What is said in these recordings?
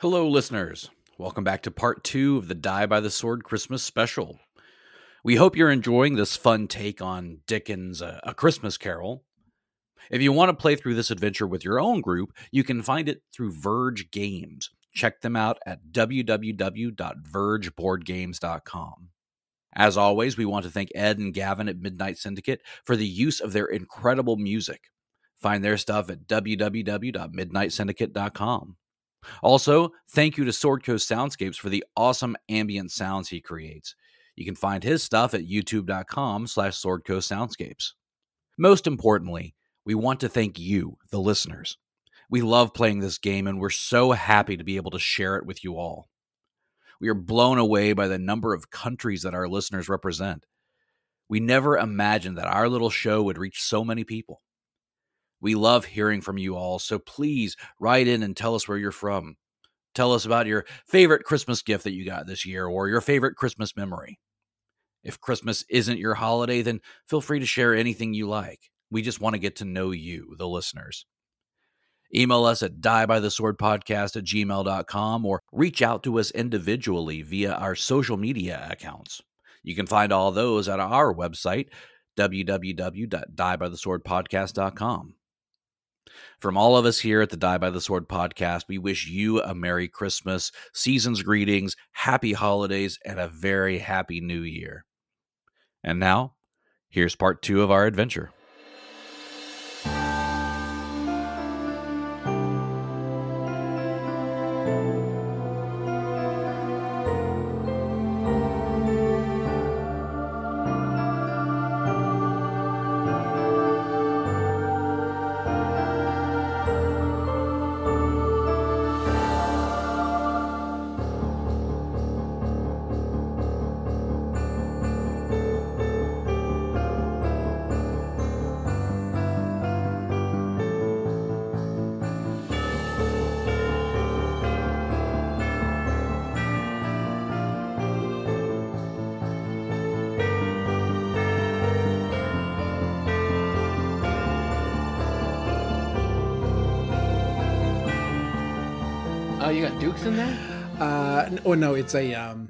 Hello, listeners. Welcome back to part two of the Die by the Sword Christmas special. We hope you're enjoying this fun take on Dickens' uh, A Christmas Carol. If you want to play through this adventure with your own group, you can find it through Verge Games. Check them out at www.vergeboardgames.com. As always, we want to thank Ed and Gavin at Midnight Syndicate for the use of their incredible music. Find their stuff at www.midnightsyndicate.com. Also, thank you to Sword Coast Soundscapes for the awesome ambient sounds he creates. You can find his stuff at youtube.com slash swordcoastsoundscapes. Most importantly, we want to thank you, the listeners. We love playing this game and we're so happy to be able to share it with you all. We are blown away by the number of countries that our listeners represent. We never imagined that our little show would reach so many people. We love hearing from you all, so please write in and tell us where you're from. Tell us about your favorite Christmas gift that you got this year or your favorite Christmas memory. If Christmas isn't your holiday, then feel free to share anything you like. We just want to get to know you, the listeners. Email us at diebytheswordpodcast at gmail.com or reach out to us individually via our social media accounts. You can find all those at our website, www.diebytheswordpodcast.com. From all of us here at the Die by the Sword podcast, we wish you a Merry Christmas, season's greetings, happy holidays, and a very happy new year. And now, here's part two of our adventure. You got Dukes in there? Uh, oh no, it's a um,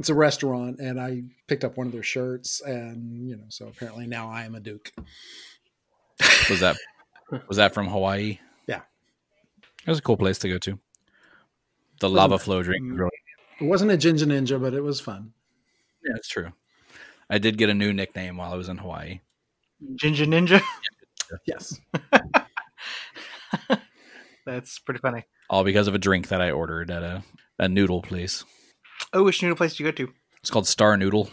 it's a restaurant, and I picked up one of their shirts, and you know, so apparently now I am a Duke. Was that was that from Hawaii? Yeah. It was a cool place to go to. The lava it? flow drink. was Mm. really- It wasn't a Ginger Ninja, but it was fun. Yeah, it's true. I did get a new nickname while I was in Hawaii. Ginger Ninja. Yes, That's pretty funny. All because of a drink that I ordered at a, a noodle place. Oh, which noodle place did you go to? It's called Star Noodle.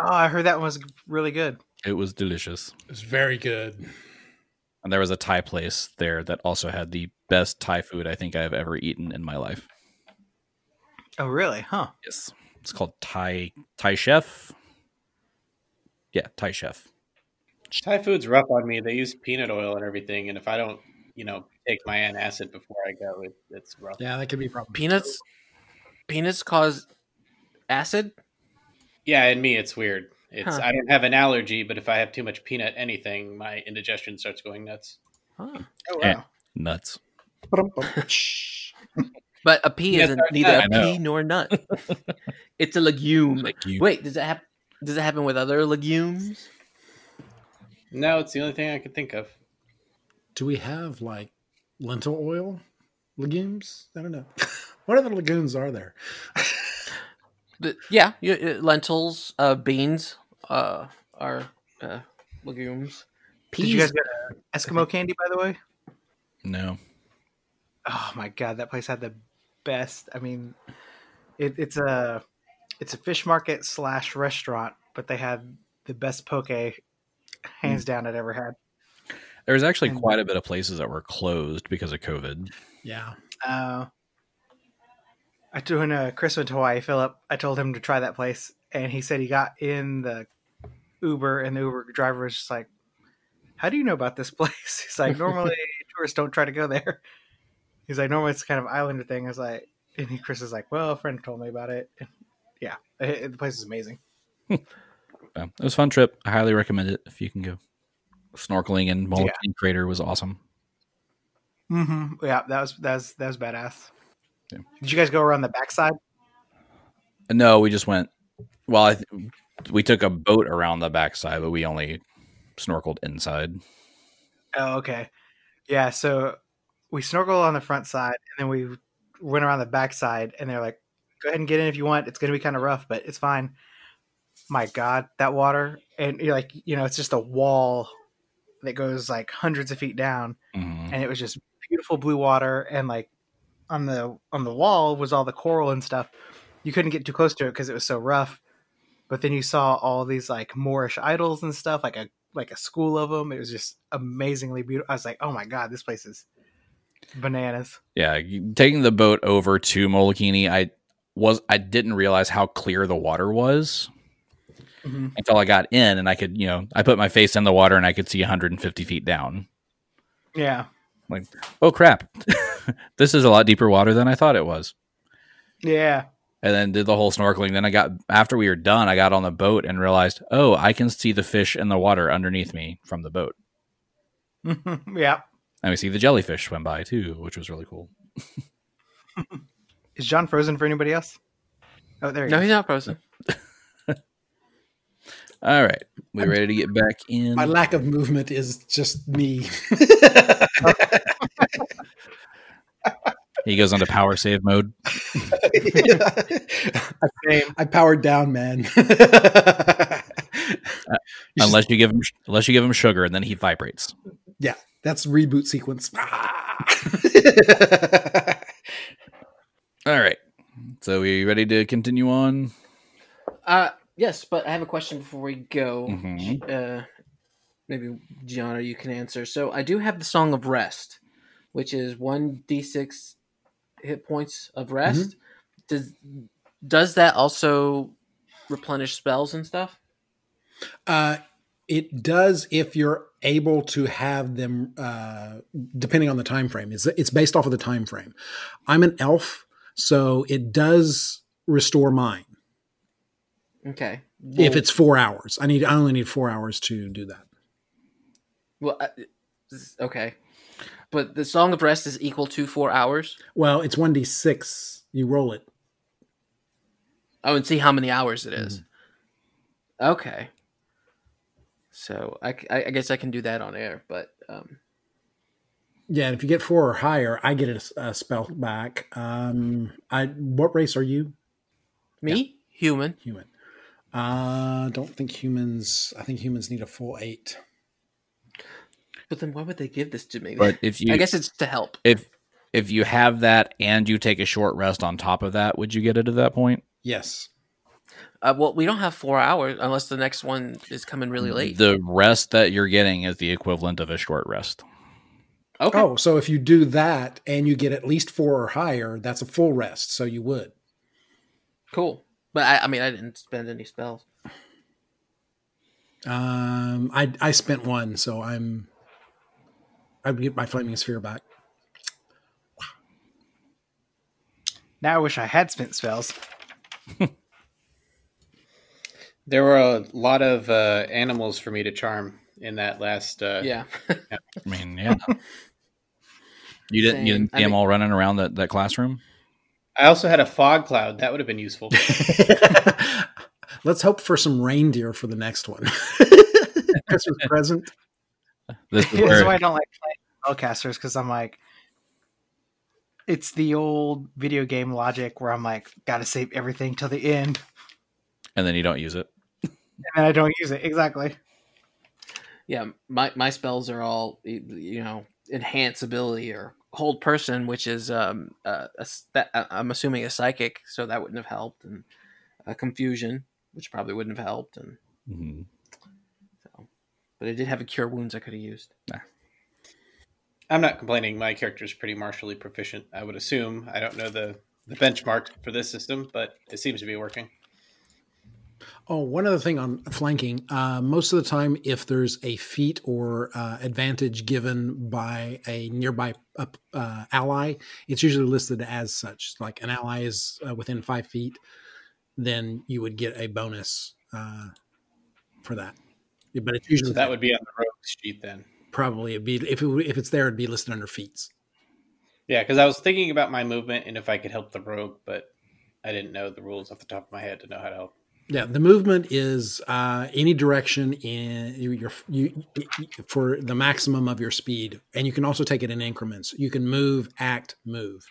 Oh, I heard that one was really good. It was delicious. it was very good. And there was a Thai place there that also had the best Thai food I think I've ever eaten in my life. Oh, really? Huh. Yes. It's called Thai Thai Chef. Yeah, Thai Chef. Thai food's rough on me. They use peanut oil and everything, and if I don't, you know, take my antacid before I go, it, it's rough. Yeah, that could be problem. Peanuts. Peanuts cause acid. Yeah, and me, it's weird. It's Huh. I don't have an allergy, but if I have too much peanut anything, my indigestion starts going nuts. Huh. Oh, Eh. wow. Nuts. But a pea Yes, isn't neither I a know. pea nor a nut. it's a legume. Like Wait, does it happen? Does it happen with other legumes? No, it's the only thing I could think of. Do we have like lentil oil legumes? I don't know. what other legumes are there? The- yeah, uh, lentils, uh, beans, uh, are uh, legumes. Peas. Did you guys get uh, Eskimo candy, by the way? No. Oh my god, that place had the best. I mean, it, it's a it's a fish market slash restaurant, but they had the best poke, hands down, I'd ever had. There was actually And- quite a bit of places that were closed because of COVID. Yeah, Uh, I doing a Chris went to Hawaii. Philip, I told him to try that place, and he said he got in the Uber, and the Uber driver was just like, "How do you know about this place?" He's like, "Normally tourists don't try to go there." He's like, "Normally it's kind of islander thing." I was like, and he, Chris is like, "Well, a friend told me about it." And yeah, it, the place is amazing. Yeah, it was a fun trip. I highly recommend it if you can go. Snorkeling in Molokini Crater was awesome. Mm-hmm. Yeah, that was that was that was badass. Yeah. Did you guys go around the backside? No, we just went. Well, I th- we took a boat around the backside, but we only snorkeled inside. Oh, okay. Yeah, so we snorkeled on the front side and then we went around the backside and they're like, go ahead and get in if you want. It's gonna be kind of rough, but it's fine. My God, that water and you're like, you know, it's just a wall that goes like hundreds of feet down, Mhm. and it was just beautiful blue water and like on the on the wall was all the coral and stuff. You couldn't get too close to it because it was so rough. But then you saw all these like Moorish idols and stuff, like a like a school of them. It was just amazingly beautiful. I was like, oh my god, this place is bananas. Yeah, taking the boat over to Molokini, I was I didn't realize how clear the water was Mm-hmm. until I got in, and I could, you know, I put my face in the water and I could see 150 feet down. Yeah, Like, oh crap, this is a lot deeper water than I thought it was. yeah, and then did the whole snorkeling. Then I got after we were done, I got on the boat and realized, oh, I can see the fish in the water underneath me from the boat, yeah. and we see the jellyfish swim by too, which was really cool. Is John frozen for anybody else? Oh, there he No, is. he's not frozen. All right, we ready to get back in? My lack of movement is just me. He goes into power save mode. Same. I powered down, man. You should- Unless you give him, unless you give him sugar, and then he vibrates. yeah, that's reboot sequence. All right, so we ready to continue on? Uh, yes, but I have a question before we go. Mhm. Uh, maybe Gianna, you can answer. So I do have the Song of Rest, which is one d six hit points of rest. Does does that also replenish spells and stuff? Uh, it does if you're able to have them, uh, depending on the time frame. It's, it's based off of the time frame. I'm an elf, so it does restore mine Okay. if it's four hours. I need I only need four hours to do that. well, uh, okay, but the Song of Rest is equal to four hours. Well, it's one d six. You roll it. Oh, and see how many hours it is. Mm-hmm. Okay. So I, I guess I can do that on air, but um, Yeah, and if you get four or higher, I get a, a spell back. Um, I what race are you? me, human. Human. Uh, don't think humans. I think humans need a full eight. But then why would they give this to me? But if you, I guess it's to help. if if you have that and you take a short rest on top of that, would you get it at that point? Yes. Uh, well, we don't have four hours unless the next one is coming really late. The rest that you're getting is the equivalent of a short rest. okay. Oh, so if you do that and you get at least four or higher, that's a full rest. So you would. Cool. But I, I mean, I didn't spend any spells. Um, I I spent one, so I'm. I'd get my flaming sphere back. Now I wish I had spent spells. There were a lot of uh, animals for me to charm in that last. Uh, Yeah. I mean, yeah. You didn't. You didn't I see them mean- all running around that, that classroom. I also had a fog cloud. That would have been useful. Let's hope for some reindeer for the next one. Christmas present. This is Here's why I don't like playing spellcasters because I'm like, it's the old video game logic where I'm like, gotta save everything till the end, and then you don't use it. and I don't use it exactly. yeah. My, my spells are all, you know, enhance ability or hold person, which is, um, uh, a, s- that, I'm assuming a psychic. So that wouldn't have helped. And uh, confusion, which probably wouldn't have helped. And Mm-hmm. so, but I did have a cure wounds I could have used. I'm not complaining. My character is pretty martially proficient. I would assume. I don't know the the benchmark for this system, but it seems to be working. Oh, one other thing on flanking. Uh, most of the time, if there's a feat or uh, advantage given by a nearby uh, uh, ally, it's usually listed as such. Like an ally is uh, within five feet, then you would get a bonus uh, for that. But it's usually So that would be on the rogues sheet then. probably it'd be if it, if it's there, it'd be listed under feats. Yeah, because I was thinking about my movement and if I could help the rogue, but I didn't know the rules off the top of my head to know how to help. Yeah, the movement is uh, any direction in your you, you for the maximum of your speed, and you can also take it in increments. You can move, act, move.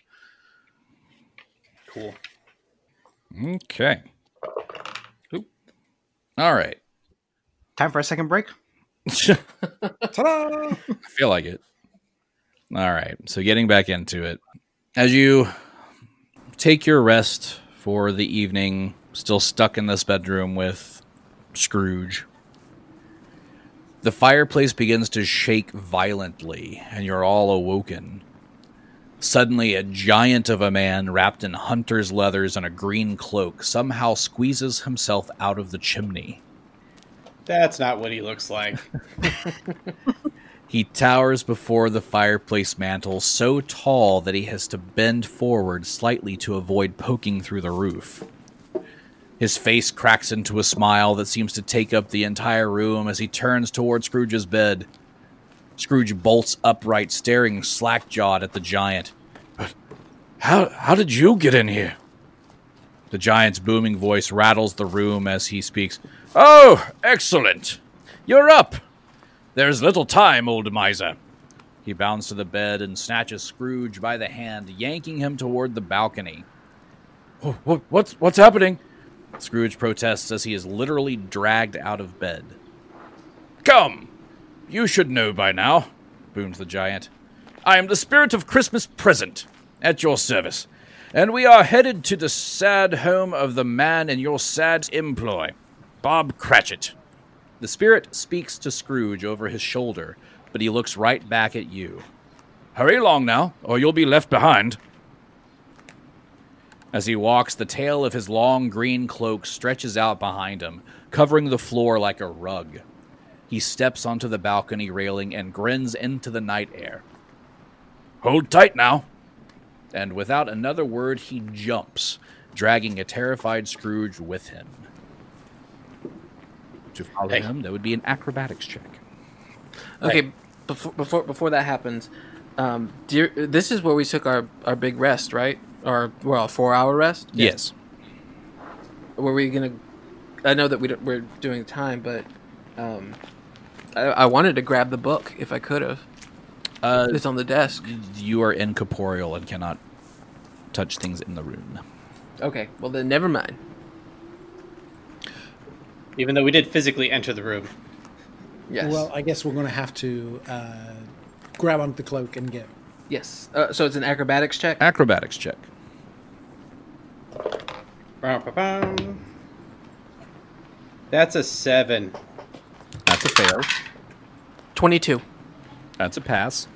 Cool. Okay. Oop. All right. Time for a second break. I feel like it. All right. So getting back into it. As you take your rest for the evening, still stuck in this bedroom with Scrooge, the fireplace begins to shake violently, and you're all awoken. Suddenly, a giant of a man wrapped in hunter's leathers and a green cloak somehow squeezes himself out of the chimney. That's not what he looks like. He towers before the fireplace mantle so tall that he has to bend forward slightly to avoid poking through the roof. His face cracks into a smile that seems to take up the entire room as he turns toward Scrooge's bed. Scrooge bolts upright, staring slack jawed at the giant. But how, how did you get in here? The giant's booming voice rattles the room as he speaks. Oh, excellent! You're up! There's little time, old miser. He bounds to the bed and snatches Scrooge by the hand, yanking him toward the balcony. What, what's, what's happening? Scrooge protests as he is literally dragged out of bed. Come! You should know by now, boomed the giant. I am the spirit of Christmas present, at your service, and we are headed to the sad home of the man in your sad employ, Bob Cratchit. The spirit speaks to Scrooge over his shoulder, but he looks right back at you. Hurry along now, or you'll be left behind. As he walks, the tail of his long green cloak stretches out behind him, covering the floor like a rug. He steps onto the balcony railing and grins into the night air. Hold tight now. And without another word, he jumps, dragging a terrified Scrooge with him. To follow Hey. him, that would be an acrobatics check. Okay, before before before that happens, um, dear, this is where we took our, our big rest, right? Or well, four hour rest. Yes. Were we gonna? I know that we we're doing time, but um, I, I wanted to grab the book if I could have. Uh, It's on the desk. you are incorporeal and cannot touch things in the room. Okay, well then never mind. Even though we did physically enter the room. Yes. Well, I guess we're going to have to uh, grab onto the cloak and get. yes. Uh, so it's an acrobatics check. Acrobatics check. Ba-ba-bum. That's a seven. That's a fail. Twenty-two. That's a pass.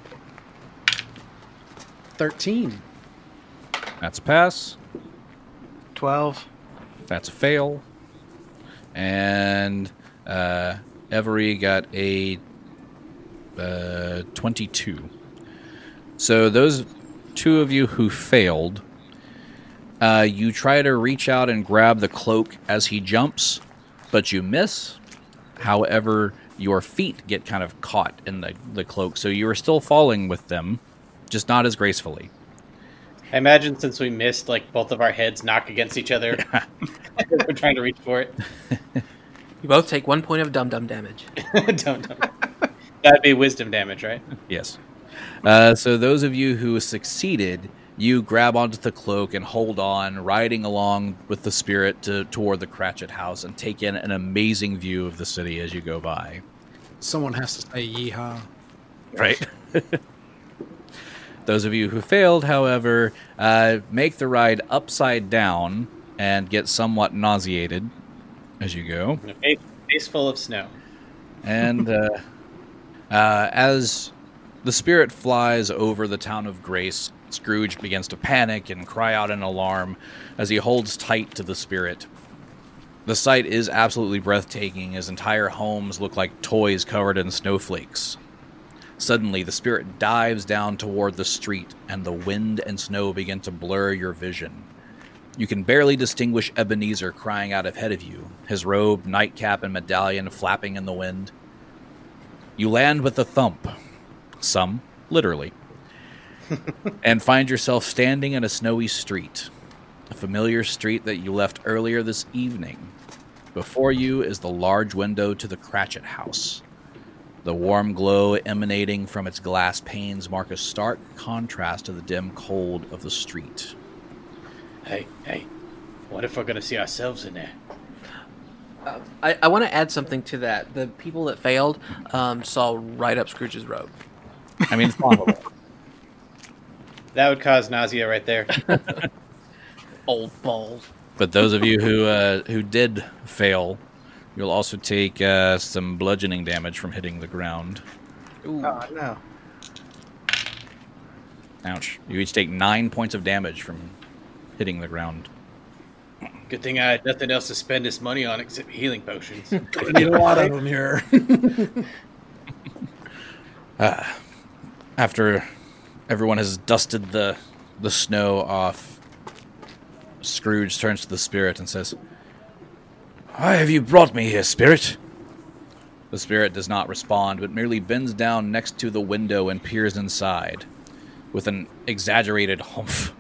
13. That's a pass. Twelve. That's a fail. And uh, Every got a uh, 22. So those two of you who failed, uh, you try to reach out and grab the cloak as he jumps, but you miss. However, your feet get kind of caught in the, the cloak, so you are still falling with them, just not as gracefully. I imagine since we missed, like both of our heads knock against each other. We're trying to reach for it. You both take one point of dum dum damage. don't, don't. That'd be wisdom damage, right? Yes. Uh, so those of you who succeeded, you grab onto the cloak and hold on, riding along with the spirit to, toward the Cratchit house and take in an amazing view of the city as you go by. Someone has to say yeehaw. Right. those of you who failed, however, uh, make the ride upside down and get somewhat nauseated as you go. And a face, face full of snow. And uh, uh, as the spirit flies over the town of Grace, Scrooge begins to panic and cry out in alarm as he holds tight to the spirit. The sight is absolutely breathtaking as entire homes look like toys covered in snowflakes. Suddenly, the spirit dives down toward the street, and the wind and snow begin to blur your vision. You can barely distinguish Ebenezer crying out ahead of you, his robe, nightcap, and medallion flapping in the wind. You land with a thump. Some, literally. And find yourself standing in a snowy street, a familiar street that you left earlier this evening. Before you is the large window to the Cratchit house. The warm glow emanating from its glass panes mark a stark contrast to the dim cold of the street. Hey, hey, what if we're gonna see ourselves in there? Uh, I, I want to add something to that. The people that failed um, saw right up Scrooge's robe. I mean, it's possible. That would cause nausea right there. Old balls. but those of you who uh, who did fail, you'll also take uh, some bludgeoning damage from hitting the ground. Ooh. Oh no. Ouch! You each take nine points of damage from hitting the ground. Good thing I had nothing else to spend this money on except healing potions. We need a lot of them here. After everyone has dusted the the snow off, Scrooge turns to the spirit and says, "Why have you brought me here, spirit?" The spirit does not respond, but merely bends down next to the window and peers inside. With an exaggerated humph,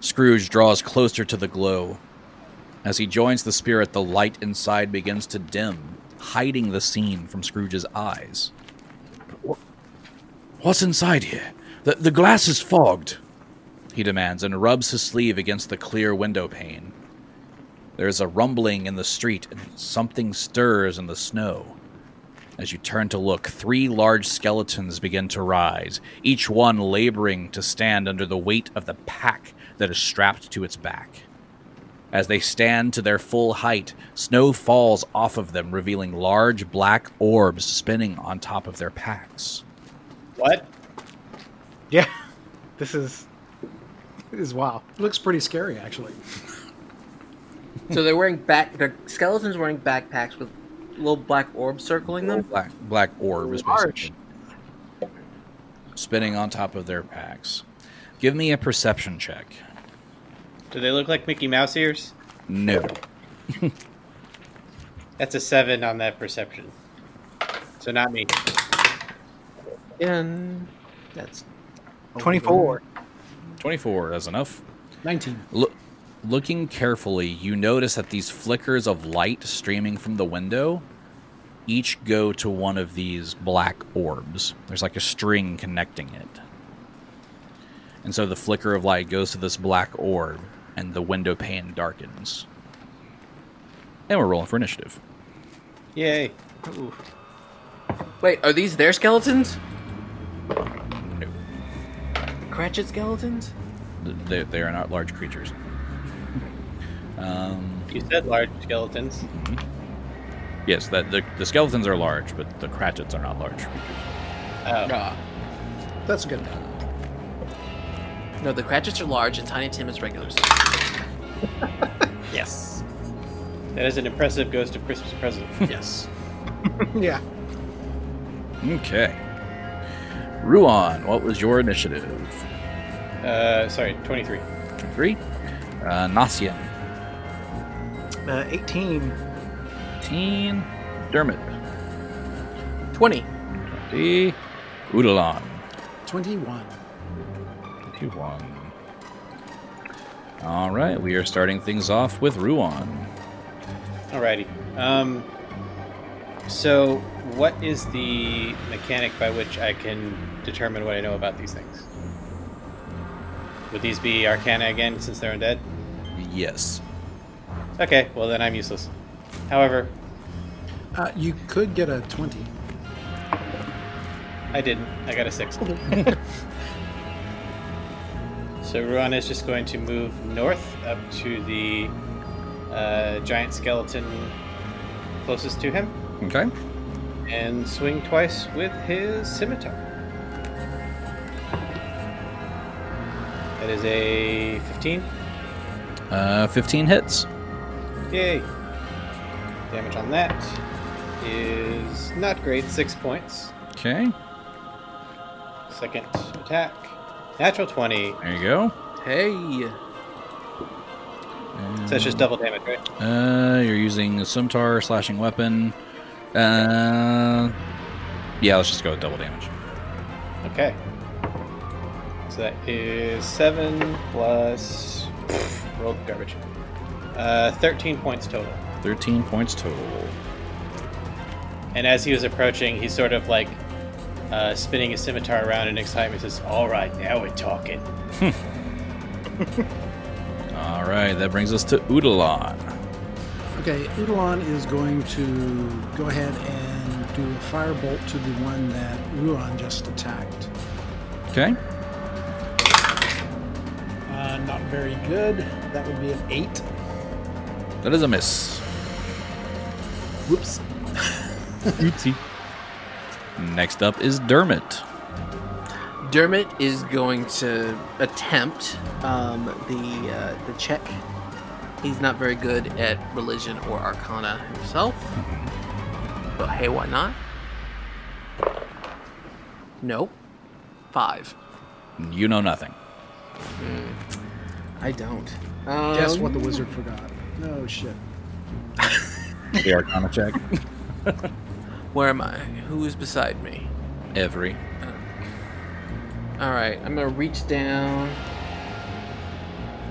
Scrooge draws closer to the glow. As he joins the spirit, the light inside begins to dim, hiding the scene from Scrooge's eyes. What's inside here? The, the glass is fogged, he demands, and rubs his sleeve against the clear window pane. There is a rumbling in the street, and something stirs in the snow. As you turn to look, three large skeletons begin to rise, each one laboring to stand under the weight of the pack that is strapped to its back. As they stand to their full height, snow falls off of them, revealing large black orbs spinning on top of their packs. what? Yeah. This is this is wow. Looks pretty scary, actually. So they're wearing back. The skeletons wearing backpacks with little black orbs circling them. Black black orbs, Large. basically. Spinning on top of their packs. Give me a perception check. Do they look like Mickey Mouse ears? No. That's a seven on that perception. So not me. And that's Twenty four. 24, that's enough. 19. Look, looking carefully, you notice that these flickers of light streaming from the window each go to one of these black orbs. There's like a string connecting it. And so the flicker of light goes to this black orb, and the window pane darkens. And we're rolling for initiative. Yay. wait. Are these their skeletons? No. Cratchit skeletons? They, they are not large creatures. Um, You said large skeletons. yes, that the, the skeletons are large, but the Cratchits are not large creatures. Oh. Ah. That's good. No, the Cratchits are large and Tiny Tim is regular size. Yes. That is an impressive ghost of Christmas present. yes. yeah. Okay. Ruan, what was your initiative? Uh, sorry, 23. Three. Uh, Nasian, Uh, Eighteen. 18. Dermot, Twenty. 20. Udalon, 21. 21. All right, we are starting things off with Ruan. Alrighty. Um, so, what is the mechanic by which I can determine what I know about these things? Would these be Arcana again, since they're undead? Yes. Okay, well then I'm useless. However, Uh, you could get a 20. I didn't. I got a six. so Ruan is just going to move north up to the uh, giant skeleton closest to him Okay. and swing twice with his scimitar. That is a 15. Uh, 15 hits. Yay! Damage on that is not great, six points. Okay. Second attack, natural 20. There you go. Hey. So that's just double damage, right? Uh, you're using a scimitar slashing weapon. Uh, yeah, let's just go with double damage. Okay. So that is seven plus rolled garbage. Uh, thirteen points total. 13 points total. And as he was approaching, he's sort of like uh, spinning his scimitar around in excitement. Says, "All right, now we're talking." All right, that brings us to Udalon. Okay, Udalon is going to go ahead and do a firebolt to the one that Ruan just attacked. Okay. Uh, not very good. That would be an eight. That is a miss. Whoops. Oopsie. Next up is Dermot. Dermot is going to attempt um, the uh, the check. He's not very good at religion or arcana himself, but hey, why not? Nope. Five. You know nothing. I don't. Guess Um, what the wizard forgot? Oh shit. The Arcana check. Where am I? Who is beside me? Every. All right, I'm gonna reach down,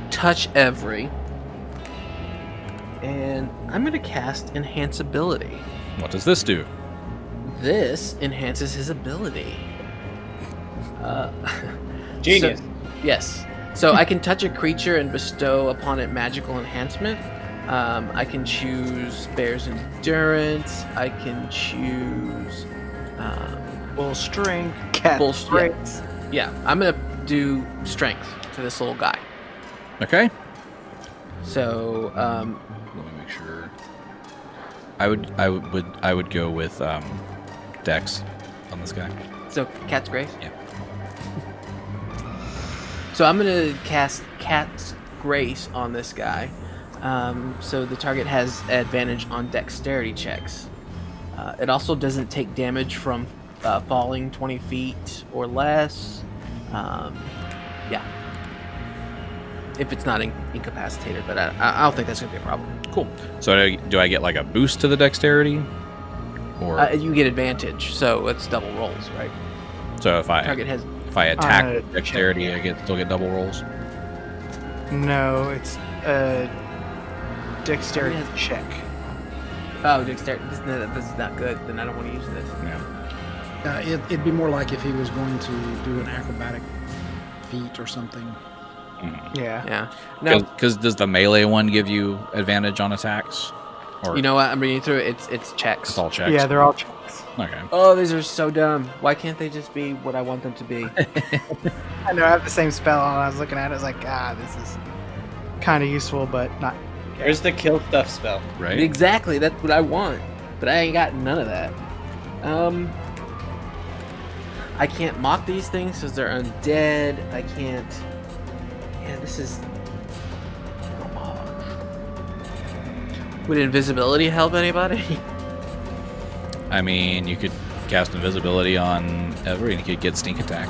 touch every, and I'm gonna cast enhance ability. What does this do? This enhances his ability. Uh, Genius. so- yes. So I can touch a creature and bestow upon it magical enhancement. Um, I can choose Bear's Endurance. I can choose. Um, Bull strength, cat Bull- yeah. strength. yeah, I'm gonna do strength to this little guy. Okay. So um, Let me make sure. I would, I would, would I would go with um, Dex on this guy. So cat's grace. Yeah. So I'm gonna cast cat's grace on this guy. Um, so the target has advantage on dexterity checks. Uh, it also doesn't take damage from uh, falling 20 feet or less. Um, yeah. If it's not in- incapacitated, but I, I don't think that's gonna be a problem. Cool. So do I, do I get like a boost to the dexterity, or Uh, you get advantage, so it's double rolls, right? so if I Target has if I attack Uh, with dexterity, I get still get double rolls? No, it's a dexterity Yes. check. oh dexterity. This, this is not good. Then I don't want to use this. Yeah. Uh, it, it'd be more like if he was going to do an acrobatic feat or something. Yeah. Yeah. No. Because does the melee one give you advantage on attacks? Or You know what? I'm reading through it. It's it's checks. it's all checks. Yeah, they're all checks. Okay. Oh, these are so dumb. Why can't they just be what I want them to be? I know I have the same spell on. I was looking at it. I was like, ah, this is kind of useful, but not. There's the kill stuff spell. Right. exactly. That's what I want. But I ain't got none of that. Um, I can't mock these things because they're undead. I can't. Yeah, this is. Would invisibility help anybody? I mean, you could cast invisibility on every, and you could get sneak attack.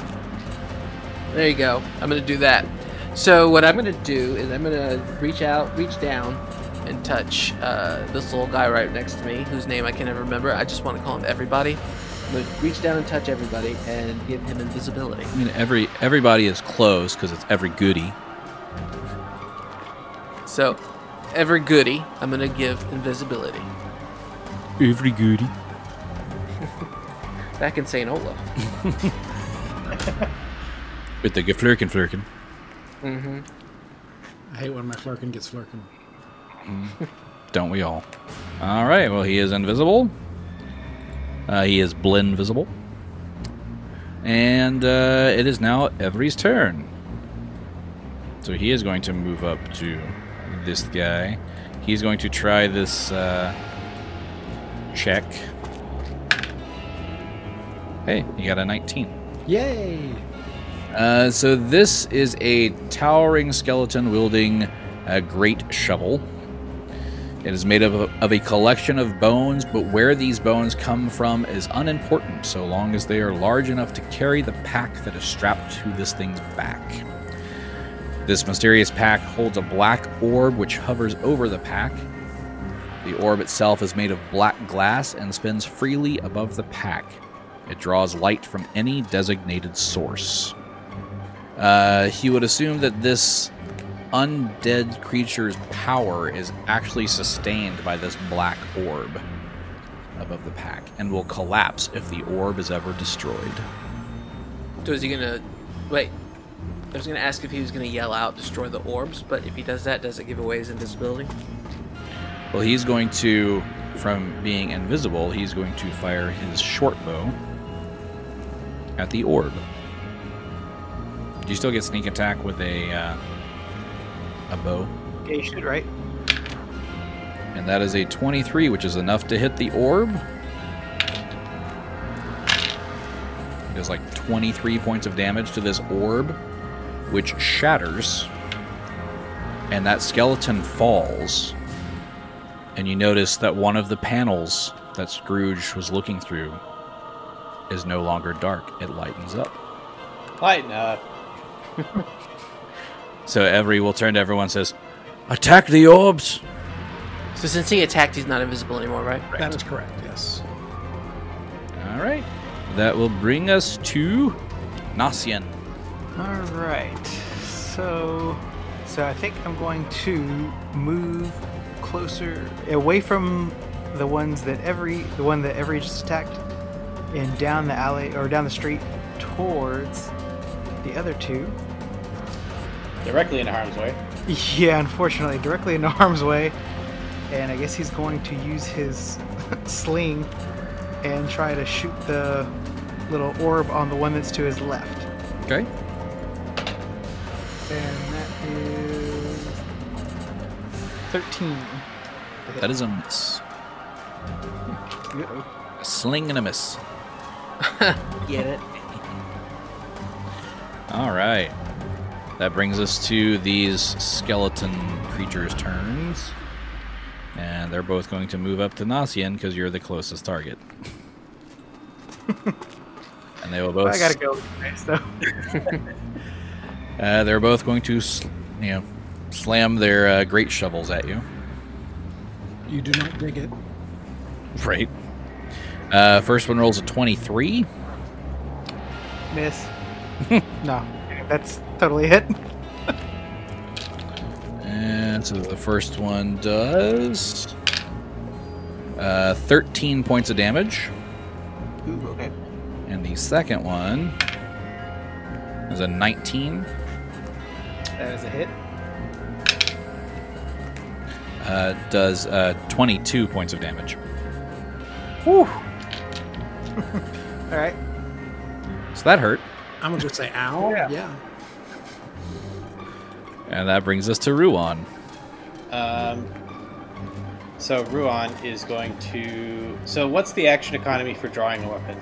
There you go. I'm gonna do that. So what I'm gonna do is I'm gonna reach out, reach down, and touch uh, this little guy right next to me, whose name I can never remember. I just want to call him everybody. I'm gonna reach down and touch everybody and give him invisibility. I mean, every everybody is close because it's every goody. So every goody, I'm gonna give invisibility. Every goody. Back in St. Olaf. With the geflurken flurken. Mm-hmm. I hate when my flurkin gets flurkin. Don't we all? All right. Well, he is invisible. Uh, he is blend visible. And uh, it is now Every's turn. So he is going to move up to this guy. He's going to try this uh, check. Hey, you got a 19. Yay! Uh, so this is a towering skeleton wielding a great shovel. It is made of a, of a collection of bones, but where these bones come from is unimportant so long as they are large enough to carry the pack that is strapped to this thing's back. This mysterious pack holds a black orb which hovers over the pack. The orb itself is made of black glass and spins freely above the pack. It draws light from any designated source. Uh, he would assume that this undead creature's power is actually sustained by this black orb above the pack and will collapse if the orb is ever destroyed. So is he gonna wait? I was gonna ask if he was gonna yell out, "Destroy the orbs," but if he does that, does it give away his invisibility? Well, he's going to, from being invisible, he's going to fire his short bow at the orb. Do you still get sneak attack with a uh, a bow? Yeah, you should, right? And that is a 23, which is enough to hit the orb. It does like 23 points of damage to this orb, which shatters. And that skeleton falls. And you notice that one of the panels that Scrooge was looking through is no longer dark, it lightens up. Lighten up. So Every will turn to everyone and says, Attack the orbs! So since he attacked, he's not invisible anymore, right? That is correct. Yes. All right. That will bring us to Nasian. All right. So, so I think I'm going to move closer away from the ones that every the one that every just attacked, and down the alley or down the street towards the other two. Directly into harm's way. Yeah, unfortunately, directly into harm's way. And I guess he's going to use his sling and try to shoot the little orb on the one that's to his left. Okay. And that is 13. That is a miss. Hmm. Uh-oh. A sling and a miss. Get it? All right. That brings us to these skeleton creatures' turns. And they're both going to move up to Nasian because you're the closest target. and they will both. I gotta go next, though. Uh, they're both going to, sl- you know, slam their uh, great shovels at you. You do not dig it. Right. Uh, first one rolls a 23. Miss. no, that's totally hit. And so the first one does uh, 13 points of damage. Ooh, okay. And the second one is a 19. That is a hit. Uh, does uh, 22 points of damage. All right. So that hurt. I'm gonna just say ow. Yeah. yeah. And that brings us to Ruan. Um, so Ruan is going to. So what's the action economy for drawing a weapon?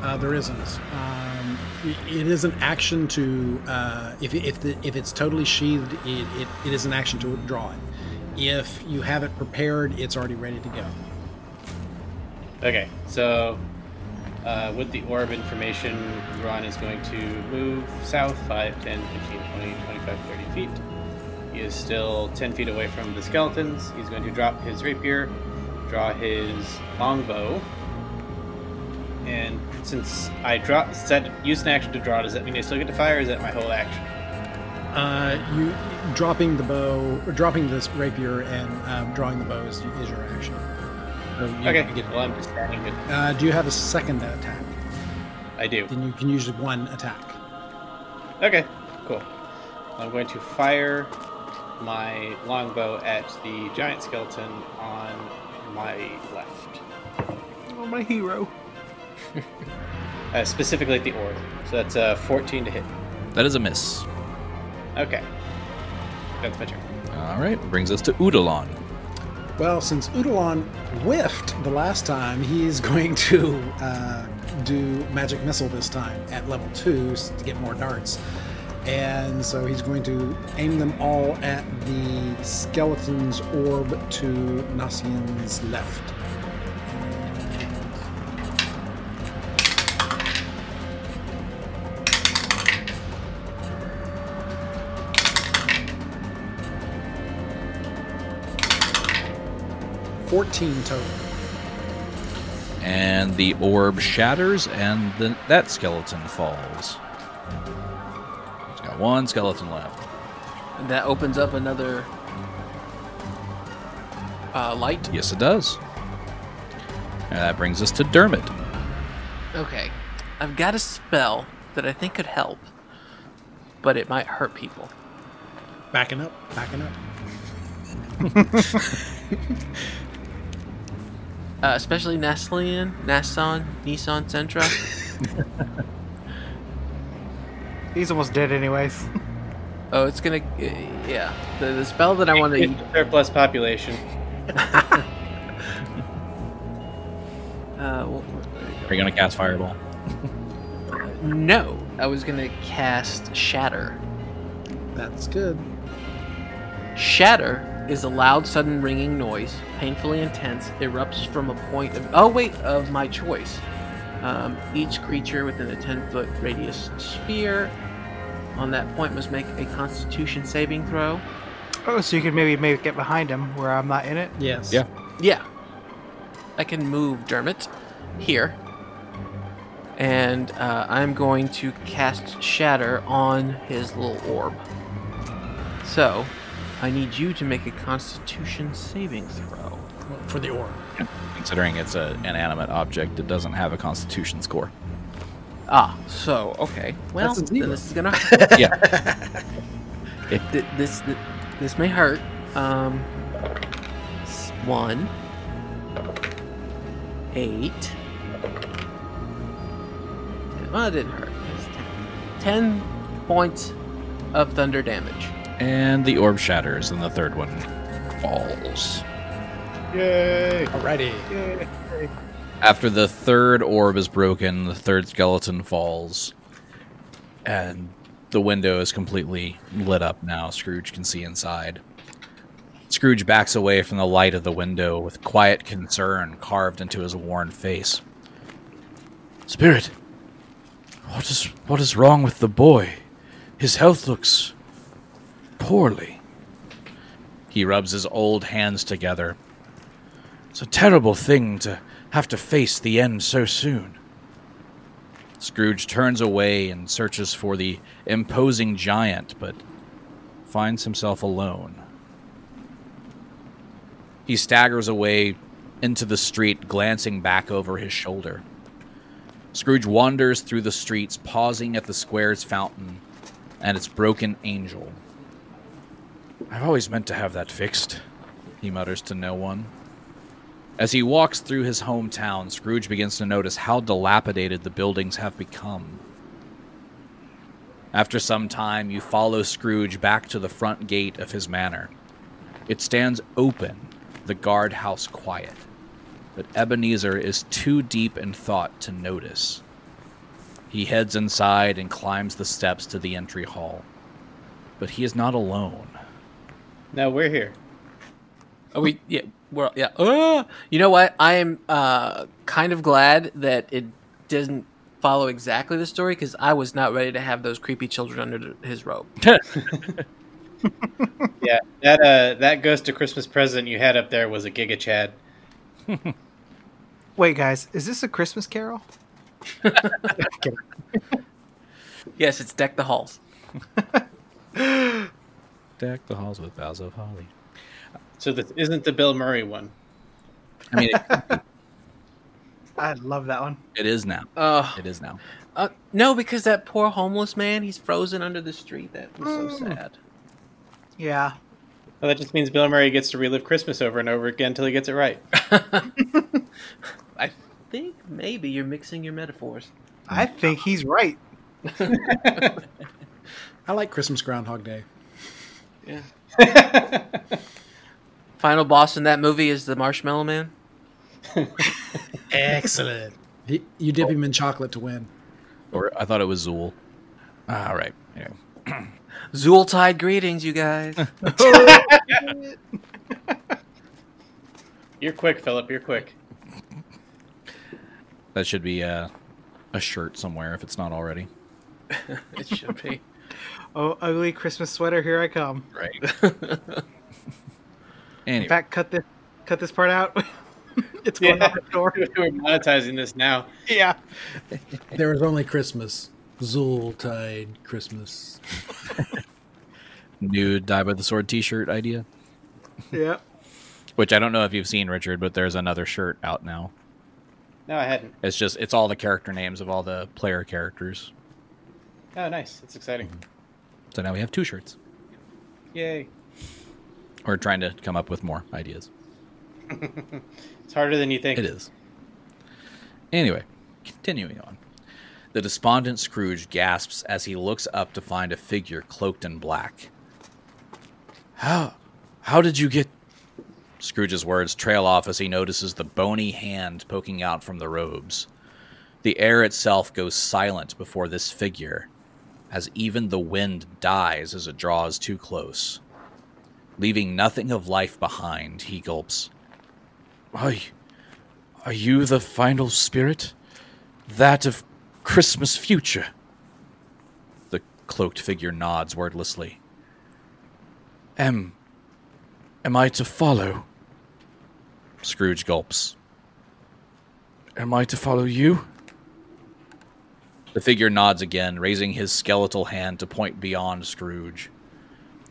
Uh, there isn't. Um, it is an action to uh, if if the if it's totally sheathed, it, it, it is an action to draw it. If you have it prepared, it's already ready to go. Okay, so uh, with the orb information, Ruan is going to move south 5, 10, 15, 20, 25, 30 feet. He is still 10 feet away from the skeletons. He's going to drop his rapier, draw his longbow. And since I drop, said use an action to draw, does that mean I still get to fire? Is that my whole action? Uh, you dropping the bow, or dropping this rapier, and um, drawing the bow is, is your action. So you- Okay, you get- well I'm just standing good. uh, do you have a second attack? I do. Then you can use one attack. Okay, cool. I'm going to fire my longbow at the giant skeleton on my left. Oh, my hero. Uh, specifically at the orb. So that's uh, 14 to hit. That is a miss. Okay. That's my turn. All right. Brings us to Udalon. Well, since Udalon whiffed the last time, he's going to uh, do magic missile this time at level two to get more darts. And so he's going to aim them all at the skeleton's orb to Nasian's left. Fourteen total. And the orb shatters, and the, that skeleton falls. It's got one skeleton left. And that opens up another uh, light. Yes, it does. And that brings us to Dermot. Okay. I've got a spell that I think could help, but it might hurt people. Backing up, backing up. Uh, especially Nastalian, Nasson, Nissan, Sentra. He's almost dead, anyways. oh, it's gonna. Uh, yeah. The, the spell that I want to. surplus population. Uh, wh- wh- Are you going to cast Fireball? no, I was gonna cast Shatter. That's good. Shatter is a loud, sudden ringing noise, painfully intense, erupts from a point of oh wait of my choice. Um, each creature within a 10 foot radius sphere on that point must make a Constitution saving throw. Oh, so you could maybe maybe get behind him where I'm not in it. Yes. Yeah. Yeah, I can move Dermot here, and uh, I'm going to cast Shatter on his little orb. So, I need you to make a Constitution saving throw. For the orb. Considering it's an inanimate object, it doesn't have a Constitution score. Ah, so okay. Well, then this is gonna. Yeah. Th- this th- this may hurt. Um, one, eight. Well, it didn't hurt. Ten. ten points of thunder damage. And the orb shatters, and the third one falls. Yay! Alrighty. After the third orb is broken, the third skeleton falls, and the window is completely lit up now. Scrooge can see inside. Scrooge backs away from the light of the window with quiet concern carved into his worn face. Spirit, what is what is wrong with the boy? His health looks poorly. He rubs his old hands together. It's a terrible thing to have to face the end so soon. Scrooge turns away and searches for the imposing giant, but finds himself alone. He staggers away into the street, glancing back over his shoulder. Scrooge wanders through the streets, pausing at the square's fountain and its broken angel. I've always meant to have that fixed, he mutters to no one. As he walks through his hometown, Scrooge begins to notice how dilapidated the buildings have become. After some time, you follow Scrooge back to the front gate of his manor. It stands open, the guardhouse quiet, but Ebenezer is too deep in thought to notice. He heads inside and climbs the steps to the entry hall. But he is not alone. No, we're here. Oh, we yeah, well yeah. Uh, you know what? I am uh, kind of glad that it doesn't follow exactly the story because I was not ready to have those creepy children under his robe. Yeah, that uh, that ghost of Christmas present you had up there was a Giga Chad. Wait, guys, is this a Christmas Carol? Yes, it's deck the halls. Deck the halls with boughs of holly. So this isn't the Bill Murray one. I mean, it, I love that one. it is now. Uh, It is now. uh, no, because that poor homeless man, he's frozen under the street. That was so Mm. sad. Yeah. Well, that just means Bill Murray gets to relive Christmas over and over again until he gets it right. I think maybe you're mixing your metaphors. I think he's right. I like Christmas Groundhog Day. Yeah. Final boss in that movie is the Marshmallow Man. Excellent. He, you dip him in chocolate to win. Or I thought it was Zuul. All right. Anyway. Zooltide greetings, you guys. You're quick, Philip. You're quick. That should be uh, a shirt somewhere if it's not already. it should be. Oh, ugly Christmas sweater, here I come. Right. In fact, cut this cut this part out. it's going Yeah. out the door. We're monetizing this now. Yeah. There was only Christmas. Zultide Christmas. New Die by the Sword T-shirt idea, Yeah. which I don't know if you've seen, Richard, but there's another shirt out now. No, I hadn't. It's just it's all the character names of all the player characters. Oh, nice. That's exciting. Mm-hmm. So now we have two shirts. Yay. We're trying to come up with more ideas. It's harder than you think. It is. Anyway, continuing on. The despondent Scrooge gasps as he looks up to find a figure cloaked in black. How how did you get Scrooge's words trail off as he notices the bony hand poking out from the robes. The air itself goes silent before this figure, as even the wind dies as it draws too close. Leaving nothing of life behind, he gulps. I are you the final spirit? That of Christmas future? The cloaked figure nods wordlessly. Am. Am I to follow? Scrooge gulps. Am I to follow you? The figure nods again, raising his skeletal hand to point beyond Scrooge.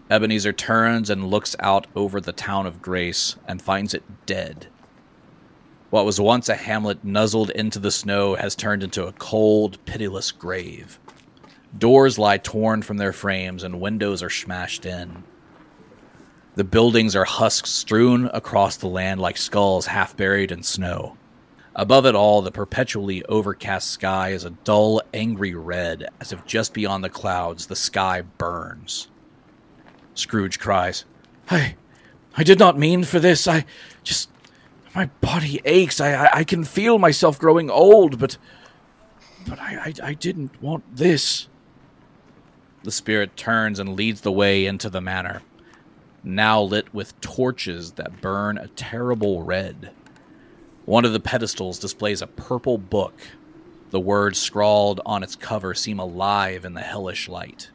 Ebenezer turns and looks out over the town of Grace and finds it dead. What was once a hamlet nuzzled into the snow has turned into a cold, pitiless grave. Doors lie torn from their frames and windows are smashed in. The buildings are husks strewn across the land like skulls half buried in snow. Above it all, the perpetually overcast sky is a dull, angry red, as if just beyond the clouds the sky burns. Scrooge cries, I. I did not mean for this. I just. My body aches. I, I, I can feel myself growing old, but. But I, I, I didn't want this. The spirit turns and leads the way into the manor, now lit with torches that burn a terrible red. One of the pedestals displays a purple book. The words scrawled on its cover seem alive in the hellish light.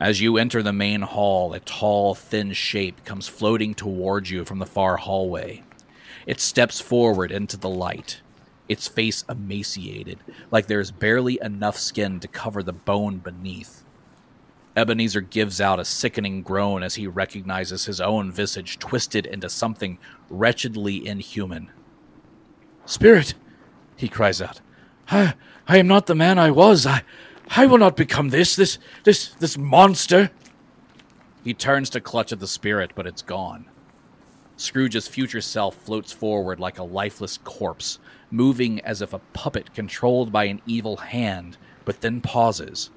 As you enter the main hall, a tall, thin shape comes floating towards you from the far hallway. It steps forward into the light, its face emaciated, like there is barely enough skin to cover the bone beneath. Ebenezer gives out a sickening groan as he recognizes his own visage twisted into something wretchedly inhuman. Spirit, he cries out, I, I am not the man I was. I, I will not become this, this, this, this monster. He turns to clutch at the spirit, but it's gone. Scrooge's future self floats forward like a lifeless corpse, moving as if a puppet controlled by an evil hand, but then pauses.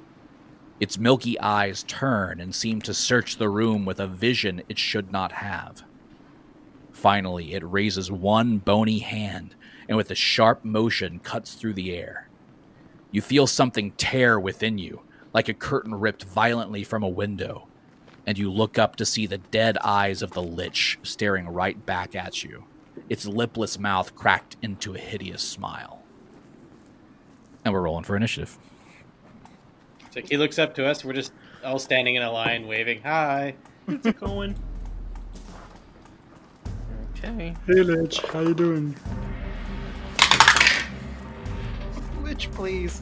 Its milky eyes turn and seem to search the room with a vision it should not have. Finally, it raises one bony hand and with a sharp motion cuts through the air. You feel something tear within you, like a curtain ripped violently from a window, and you look up to see the dead eyes of the Lich staring right back at you, its lipless mouth cracked into a hideous smile. And we're rolling for initiative. So he looks up to us. We're just all standing in a line, waving, "Hi." How's it going? Okay. Hey, Lich, how you doing? Lich, please.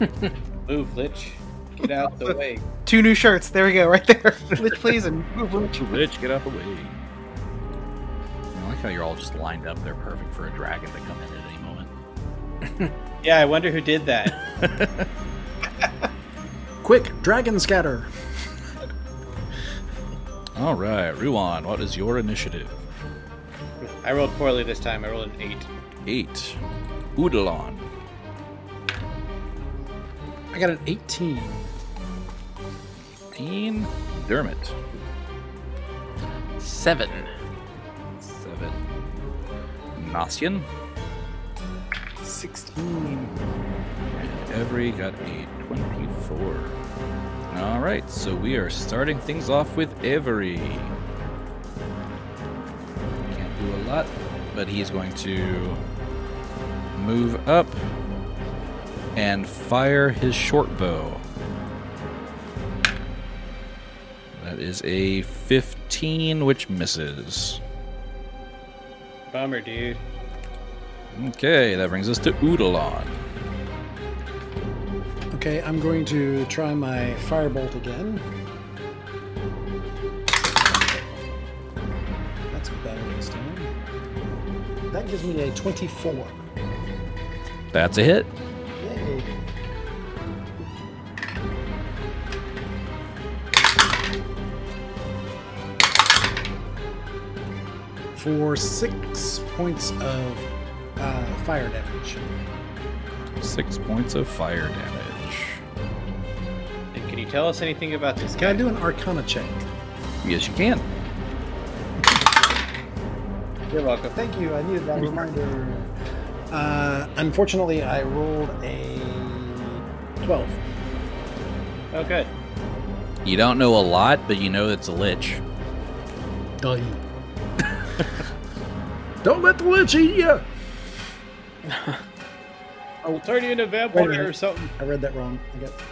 Move, Lich. Get out the way. Two new shirts. There we go, right there. Lich, please, and move, Lich. Lich, get out the way. I like how you're all just lined up. They're perfect for a dragon to come in at any moment. Yeah, I wonder who did that. Quick, dragon scatter. All right, Ruan, what is your initiative? I rolled poorly this time. I rolled an eight. Eight. Udalon. I got an 18. Teen. Dermot. Seven. Seven. Nasian. 16. And Avery got a 24. All right, so we are starting things off with Avery. Can't do a lot, but he's going to move up and fire his short bow. That is a 15, which misses. Bummer, dude. Okay, that brings us to Udalon. Okay, I'm going to try my firebolt again. That's better this time. That gives me a 24. That's a hit. Yay. For six points of uh, fire damage. Six points of fire damage. And can you tell us anything about this Can I do an Arcana check? Yes, you can. You're welcome. Thank you. I needed that reminder. Uh, unfortunately, I rolled a 12. Okay. You don't know a lot, but you know it's a lich. Die. Don't let the lich eat you! I will turn you into a vampire or something. I read that wrong. I got uh,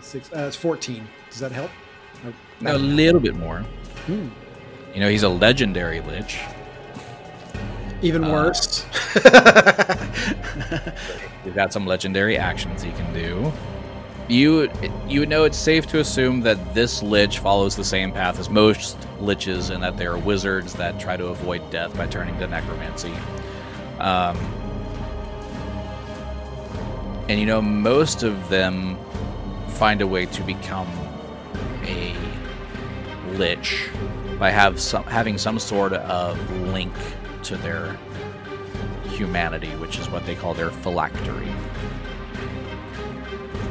six. Uh, it's 14. Does that help? Or- A little bit more. Hmm. You know, he's a legendary lich. Even Uh, worse. He's got some legendary actions he can do. You you know it's safe to assume that this lich follows the same path as most liches, in that they are wizards that try to avoid death by turning to necromancy. Um, and you know, most of them find a way to become a lich by have some having some sort of link to their humanity, which is what they call their phylactery.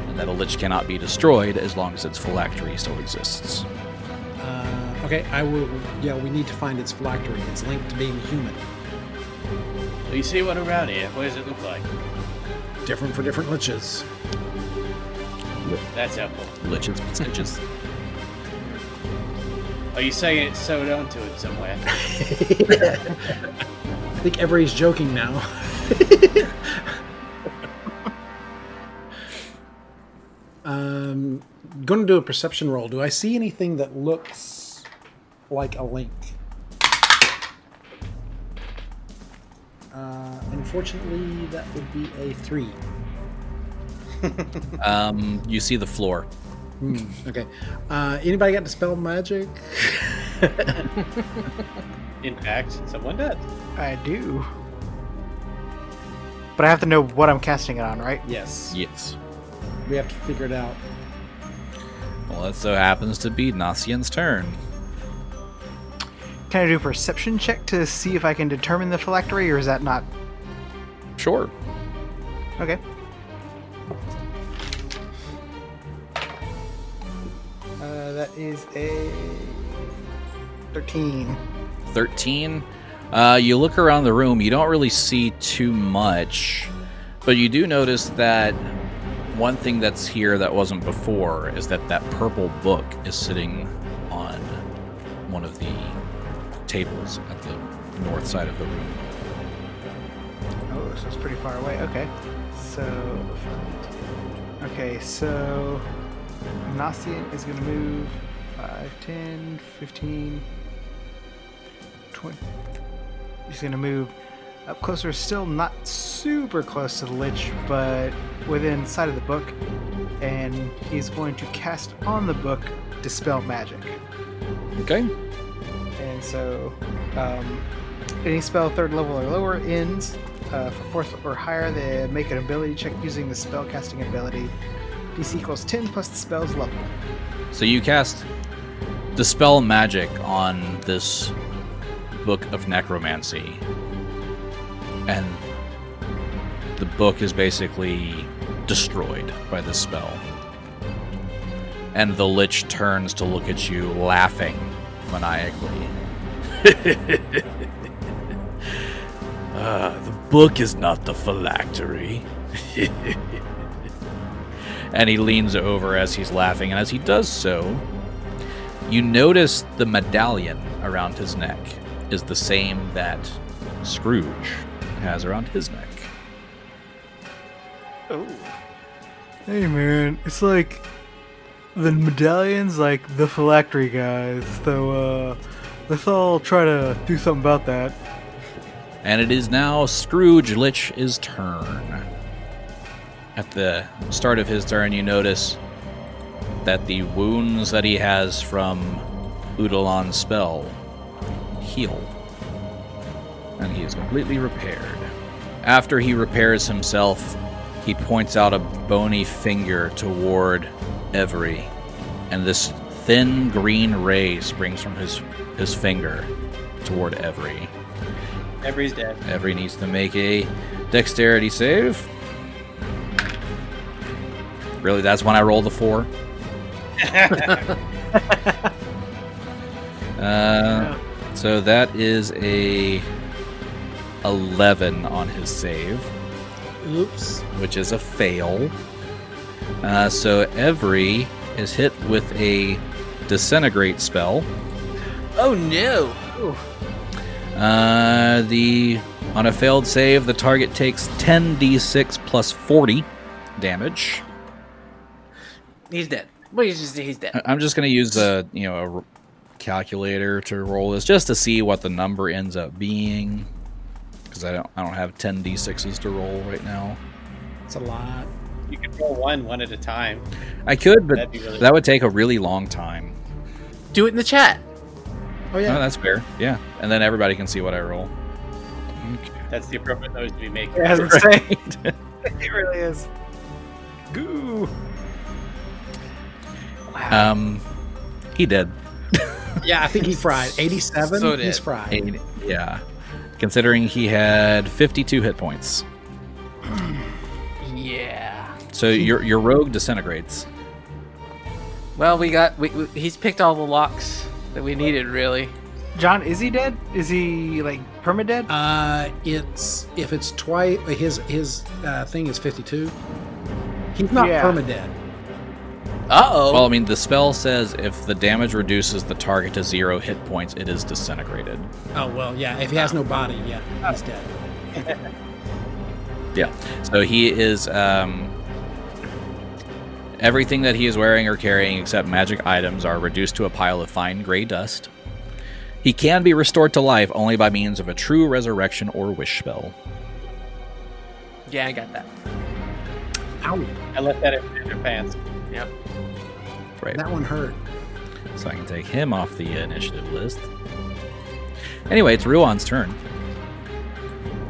And that a lich cannot be destroyed as long as its phylactery still exists. Uh, okay, I will. Yeah, we need to find its phylactery. It's linked to being human. Well, you see one around here. What does it look like? Different for different liches. That's helpful. Liches, liches. Are you saying it's sewed onto it somewhere? I think everybody's joking now. um, going to do a perception roll. Do I see anything that looks like a link? Uh, unfortunately, that would be a three. Um, you see the floor. Hmm, okay. Uh, anybody got dispel magic? In fact, someone does. I do. But I have to know what I'm casting it on, right? yes. Yes. We have to figure it out. Well, it so happens to be Nasian's turn. Can I do a perception check to see if I can determine the phylactery, or is that not? Sure. Okay. That is a 13. 13. Uh, you look around the room, you don't really see too much, but you do notice that one thing that's here that wasn't before is that that purple book is sitting on one of the tables at the north side of the room. Oh, so it's pretty far away. Okay. So. Okay, so. Gnostian is going to move 5, 10, 15, 20. He's going to move up closer, still not super close to the Lich, but within sight of the book. And he's going to cast on the book Dispel Magic. Okay. And so, um, any spell third level or lower ends uh, for fourth or higher, they make an ability check using the spell casting ability. DC equals 10 plus the spell's level. So you cast Dispel Magic on this book of necromancy. And the book is basically destroyed by this spell. And the Lich turns to look at you, laughing maniacally. Ah, the book is not the phylactery. and he leans over as he's laughing, and as he does so, you notice the medallion around his neck is the same that Scrooge has around his neck. Oh. Hey man, it's like the medallion's like the phylactery guys, so uh let's all try to do something about that. And it is now Scrooge Lich's turn. At the start of his turn, you notice that the wounds that he has from Udalon's spell heal. And he is completely repaired. After he repairs himself, he points out a bony finger toward Avery, and this thin green ray springs from his his finger toward Avery. Avery's dead. Avery needs to make a dexterity save. Really, that's when I roll the four. uh, so that is a eleven on his save, Oops. which is a fail. Uh, so Avery is hit with a disintegrate spell. Oh no! Uh, the on a failed save, the target takes 10d6 plus 40 damage. He's dead. Well, he's just he's dead. I- I'm just gonna use a you know a r- calculator to roll this just to see what the number ends up being, because I don't I don't have 10d6s to roll right now. It's a lot. You can roll one one at a time. I could, but That'd really that would take a really long time. Do it in the chat. Oh Oh, yeah. that's fair. Yeah, and then everybody can see what I roll. Okay. That's the appropriate noise to be making. It has been it really is. Goo. Um, he did. Yeah, I think he fried. 87. So he's fried. Eight- Yeah, considering he had 52 hit points. Yeah. So your your rogue disintegrates. Well, we got we, we, he's picked all the locks that we needed. Really. John, is he dead? Is he like permadead? Uh, it's if it's twice his his uh, thing is 52. He's not Yeah. permadead. Uh oh. Well, I mean, the spell says if the damage reduces the target to zero hit points, it is disintegrated. Oh well, yeah. If he has no body, yeah, he's dead. Yeah. So he is um, everything that he is wearing or carrying except magic items are reduced to a pile of fine gray dust. He can be restored to life only by means of a true resurrection or wish spell. yeah, I got that. Ow, I left that in your pants. Yep. Right. that one hurt. So I can take him off the initiative list. Anyway, it's Ruan's turn.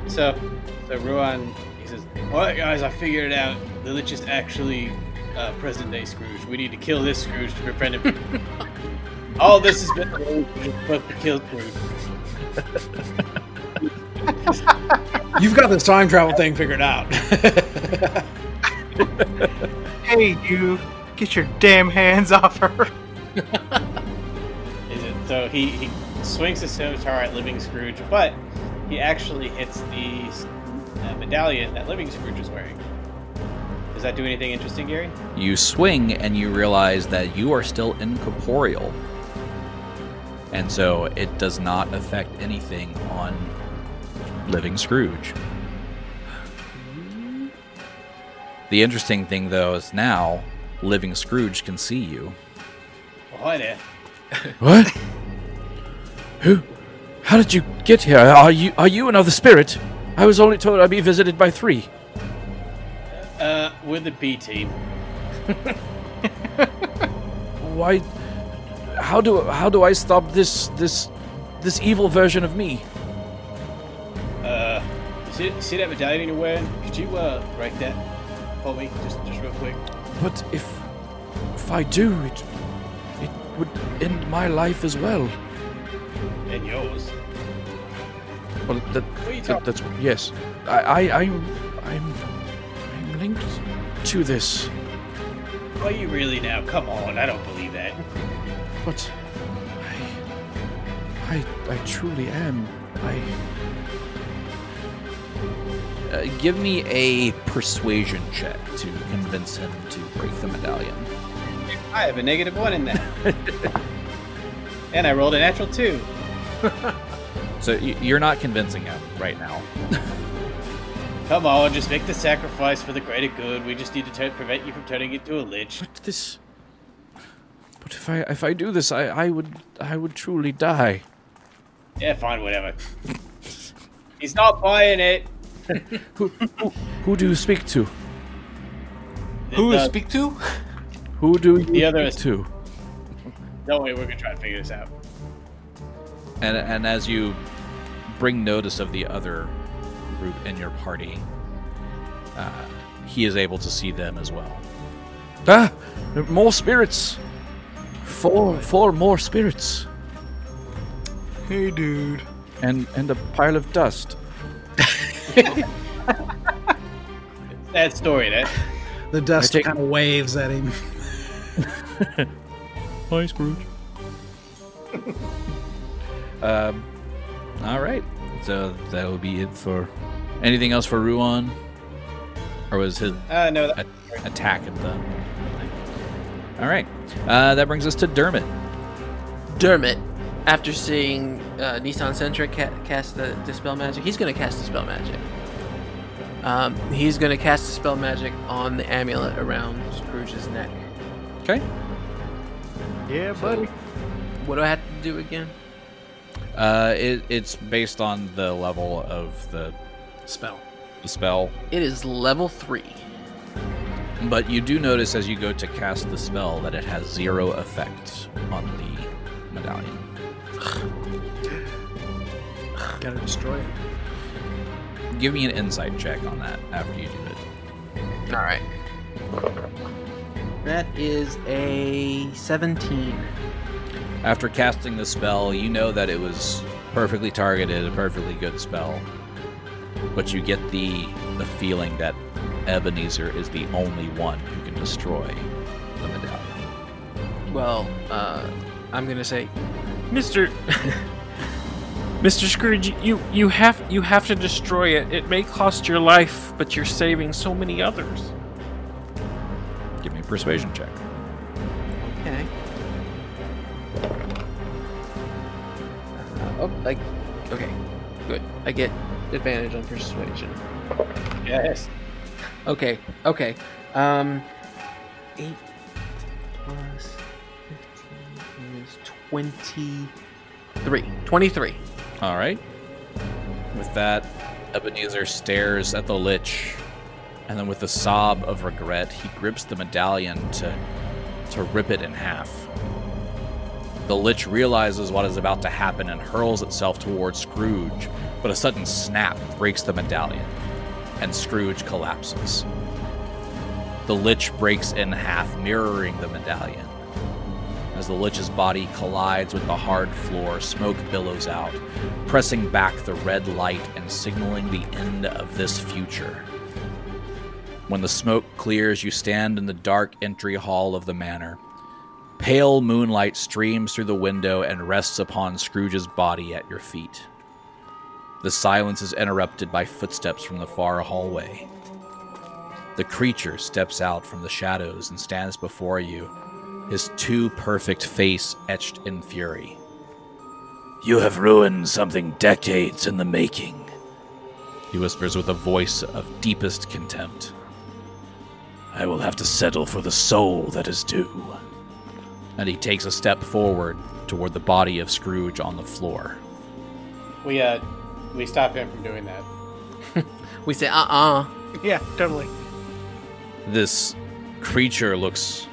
So, so Ruan, he says, "All right, guys, I figured it out. The Lich is actually uh, present-day Scrooge. We need to kill this Scrooge to prevent him. All this has been supposed to kill Scrooge. You've got this time travel thing figured out. Hey, you! Get your damn hands off her! Is it? So he, he swings his scimitar at Living Scrooge, but he actually hits the uh, medallion that Living Scrooge is wearing. Does that do anything interesting, Gary? You swing and you realize that you are still incorporeal. And so it does not affect anything on Living Scrooge. The interesting thing, though, is now Living Scrooge can see you. Well, hi there. What? Who? How did you get here? Are you are you another spirit? I was only told I'd be visited by three. Uh, we're the B team. Why? How do how do I stop this this this evil version of me? Uh, you see, see that medallion you're? Could you uh break that me, just just real quick? But if if I do, it it would end my life as well. And yours. Well, that, What are you that that's yes. I, I I'm I'm I'm linked to this, Are you really now? Come on, I don't believe that. but I I I truly am. I. Uh, give me a persuasion check to convince him to break the medallion. I have a negative one in that. and I rolled a natural two. So you're not convincing him right now. Come on, just make the sacrifice for the greater good. We just need to turn, prevent you from turning into a lich. But this. But if I if I do this, I, I would I would truly die. Yeah, fine, whatever. He's not buying it. Who who, who do you speak to? Who to the- speak to? Who do you The other speak is- to? Don't worry, we're gonna try to figure this out. And and as you bring notice of the other group in your party, uh, he is able to see them as well. Ah, more spirits. Four, four more spirits, Hey, dude. and and a pile of dust. That story, that The dust take- kind of waves at him. Hi, Scrooge. um, all right. So that will be it for. Anything else for Ruan? Or was his uh, no, that, a- attack at the? All right. Uh, that brings us to Dermot. Dermot, after seeing uh, Nissan Centric ca- cast the Dispel Magic, he's going to cast Dispel Magic. Um, he's going to cast Dispel Magic on the amulet around Scrooge's neck. Okay. Yeah, buddy. What do I have to do again? Uh, it, it's based on the level of the Spell. the spell, It is level 3. but you do notice as you go to cast the spell that it has zero effect on the medallion. Gotta destroy it. Give me an insight check on that after you do it. All right. That is a 17. After casting the spell, you know that it was perfectly targeted, a perfectly good spell. But you get the the feeling that Ebenezer is the only one who can destroy the medallion. Well, uh, I'm gonna say, Mister, Mister Scrooge, you you have you have to destroy it. It may cost your life, but you're saving so many others. Give me a persuasion check. Okay. Uh, oh, like, okay, good. I get advantage on persuasion. yes. Okay, okay. Um, eight plus fifteen is twenty-three. Twenty-three. All right. With that, Ebenezer stares at the lich, and then with a sob of regret, he grips the medallion to to rip it in half. The lich realizes what is about to happen and hurls itself towards Scrooge, but a sudden snap breaks the medallion, and Scrooge collapses. The lich breaks in half, mirroring the medallion. As the lich's body collides with the hard floor, smoke billows out, pressing back the red light and signaling the end of this future. When the smoke clears, you stand in the dark entry hall of the manor. Pale moonlight streams through the window and rests upon Scrooge's body at your feet. The silence is interrupted by footsteps from the far hallway. The creature steps out from the shadows and stands before you, his too perfect face etched in fury. You have ruined something decades in the making, he whispers with a voice of deepest contempt. I will have to settle for the soul that is due. And he takes a step forward toward the body of Scrooge on the floor. We uh, we stop him from doing that. We say, uh-uh. Yeah, totally. This creature looks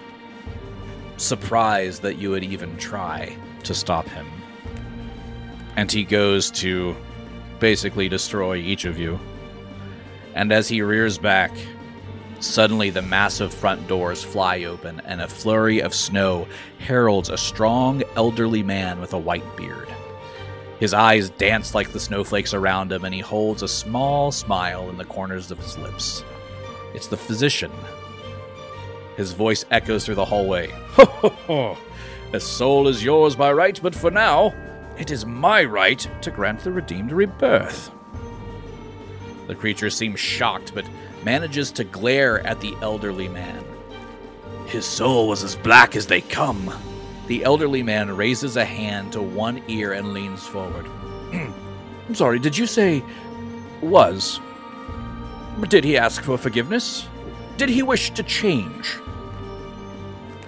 surprised that you would even try to stop him. And he goes to basically destroy each of you. And as he rears back, suddenly the massive front doors fly open and a flurry of snow heralds a strong, elderly man with a white beard. His eyes dance like the snowflakes around him, and he holds a small smile in the corners of his lips. It's the physician. His voice echoes through the hallway. Ho ho ho! The soul is yours by right, but for now, it is my right to grant the redeemed rebirth. The creature seems shocked, but manages to glare at the elderly man. His soul was as black as they come. The elderly man raises a hand to one ear and leans forward. I'm sorry, did you say was? Did he ask for forgiveness? Did he wish to change?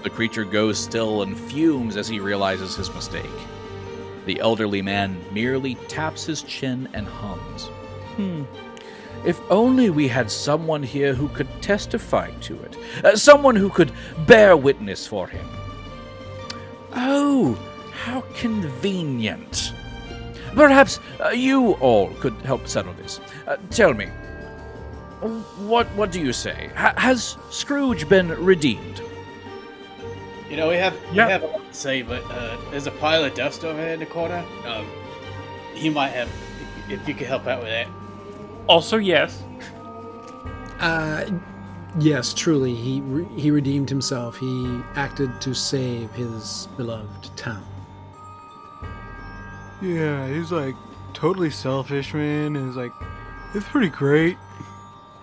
The creature goes still and fumes as he realizes his mistake. The elderly man merely taps his chin and hums. Hmm. if only we had someone here who could testify to it, uh, someone who could bear witness for him. Oh, how convenient. Perhaps uh, you all could help settle this. Uh, tell me, what what do you say? H- has Scrooge been redeemed? You know, we have Yeah. we have a lot to say, but uh, there's a pile of dust over there in the corner. Um, he might have. If you could help out with that. Also, yes. Uh, yes, truly, he re- he redeemed himself. He acted to save his beloved town. Yeah, he's like totally selfish, man. And he's like, it's pretty great.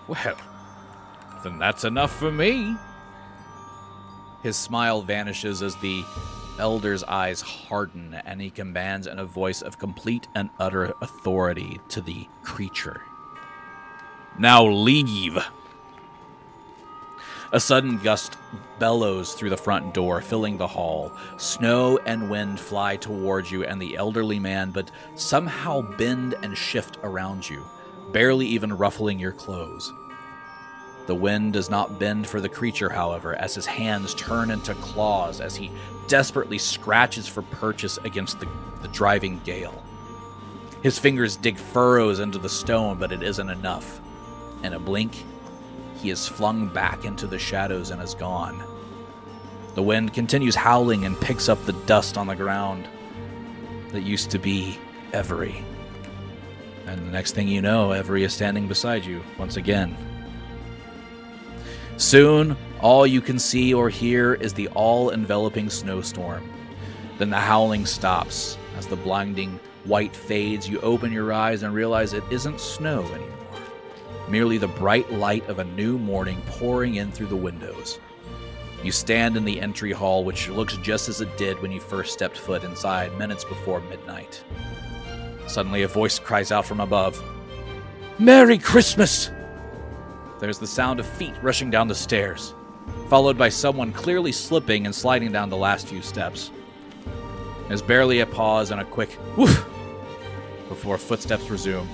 Well, then that's enough for me. His smile vanishes as the elder's eyes harden, and he commands in a voice of complete and utter authority to the creature. Now leave! A sudden gust bellows through the front door, filling the hall. Snow and wind fly towards you and the elderly man, but somehow bend and shift around you, barely even ruffling your clothes. The wind does not bend for the creature, however, as his hands turn into claws as he desperately scratches for purchase against the, the driving gale. His fingers dig furrows into the stone, but it isn't enough. In a blink, he is flung back into the shadows and is gone. The wind continues howling and picks up the dust on the ground that used to be Avery. And the next thing you know, Avery is standing beside you once again. Soon, all you can see or hear is the all enveloping snowstorm. Then the howling stops. As the blinding white fades, you open your eyes and realize it isn't snow anymore. Merely the bright light of a new morning pouring in through the windows. You stand in the entry hall, which looks just as it did when you first stepped foot inside minutes before midnight. Suddenly, a voice cries out from above Merry Christmas! There's the sound of feet rushing down the stairs, followed by someone clearly slipping and sliding down the last few steps. There's barely a pause and a quick woof before footsteps resume.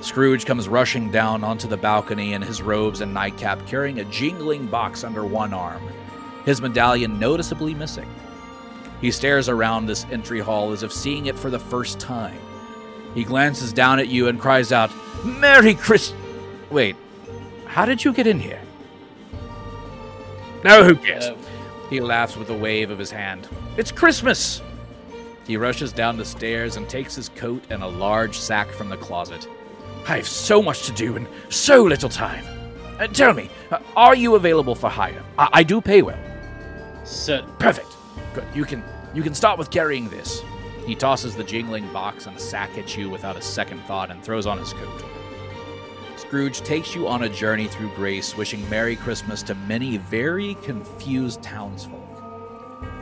Scrooge comes rushing down onto the balcony in his robes and nightcap, carrying a jingling box under one arm, his medallion noticeably missing. He stares around this entry hall as if seeing it for the first time. He glances down at you and cries out, Merry Christ. Wait, how did you get in here? No, who cares? Uh, He laughs with a wave of his hand. It's Christmas! He rushes down the stairs and takes his coat and a large sack from the closet. I have so much to do and so little time. Uh, tell me, uh, are you available for hire? I, I do pay well. so, Perfect. Good. You can you can start with carrying this. He tosses the jingling box and sack at you without a second thought and throws on his coat. Scrooge takes you on a journey through Grace, wishing Merry Christmas to many very confused townsfolk.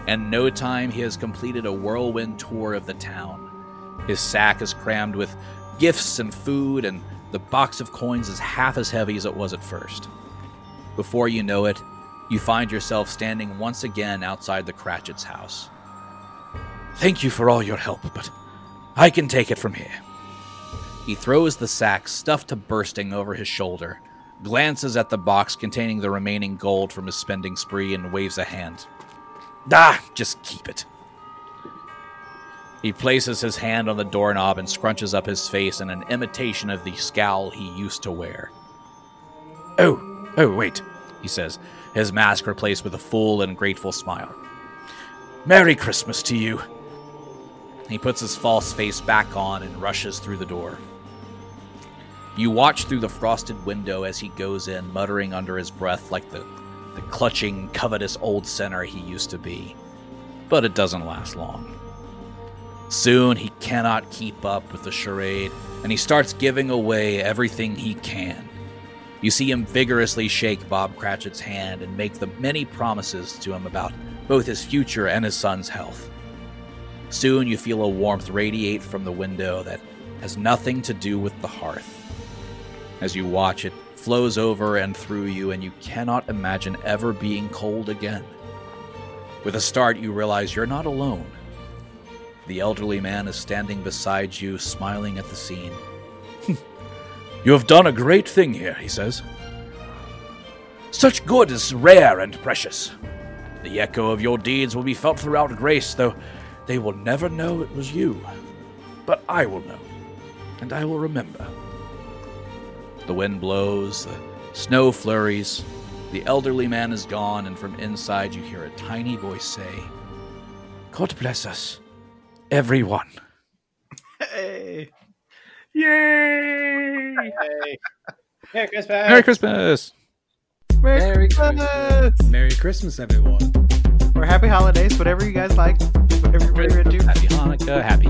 In no time, he has completed a whirlwind tour of the town. His sack is crammed with gifts and food, and the box of coins is half as heavy as it was at first. Before you know it, you find yourself standing once again outside the Cratchit's house. Thank you for all your help, but I can take it from here. He throws the sack stuffed to bursting over his shoulder, glances at the box containing the remaining gold from his spending spree, and waves a hand. Ah, just keep it. He places his hand on the doorknob and scrunches up his face in an imitation of the scowl he used to wear. Oh, oh, wait, he says, his mask replaced with a full and grateful smile. Merry Christmas to you. He puts his false face back on and rushes through the door. You watch through the frosted window as he goes in, muttering under his breath like the, the clutching, covetous old sinner he used to be. But it doesn't last long. Soon he cannot keep up with the charade, and he starts giving away everything he can. You see him vigorously shake Bob Cratchit's hand and make the many promises to him about both his future and his son's health. Soon you feel a warmth radiate from the window that has nothing to do with the hearth. As you watch, it flows over and through you, and you cannot imagine ever being cold again. With a start, you realize you're not alone. The elderly man is standing beside you, smiling at the scene. You have done a great thing here, he says. Such good is rare and precious. The echo of your deeds will be felt throughout Grace, though they will never know it was you. But I will know, and I will remember. The wind blows, the snow flurries, the elderly man is gone, and from inside you hear a tiny voice say, God bless us, everyone. Hey. Yay! Hey. Merry Christmas. Merry Christmas! Merry, Merry Christmas. Merry Christmas, everyone. Or happy holidays, whatever you guys like. Whatever, whatever you're into. Happy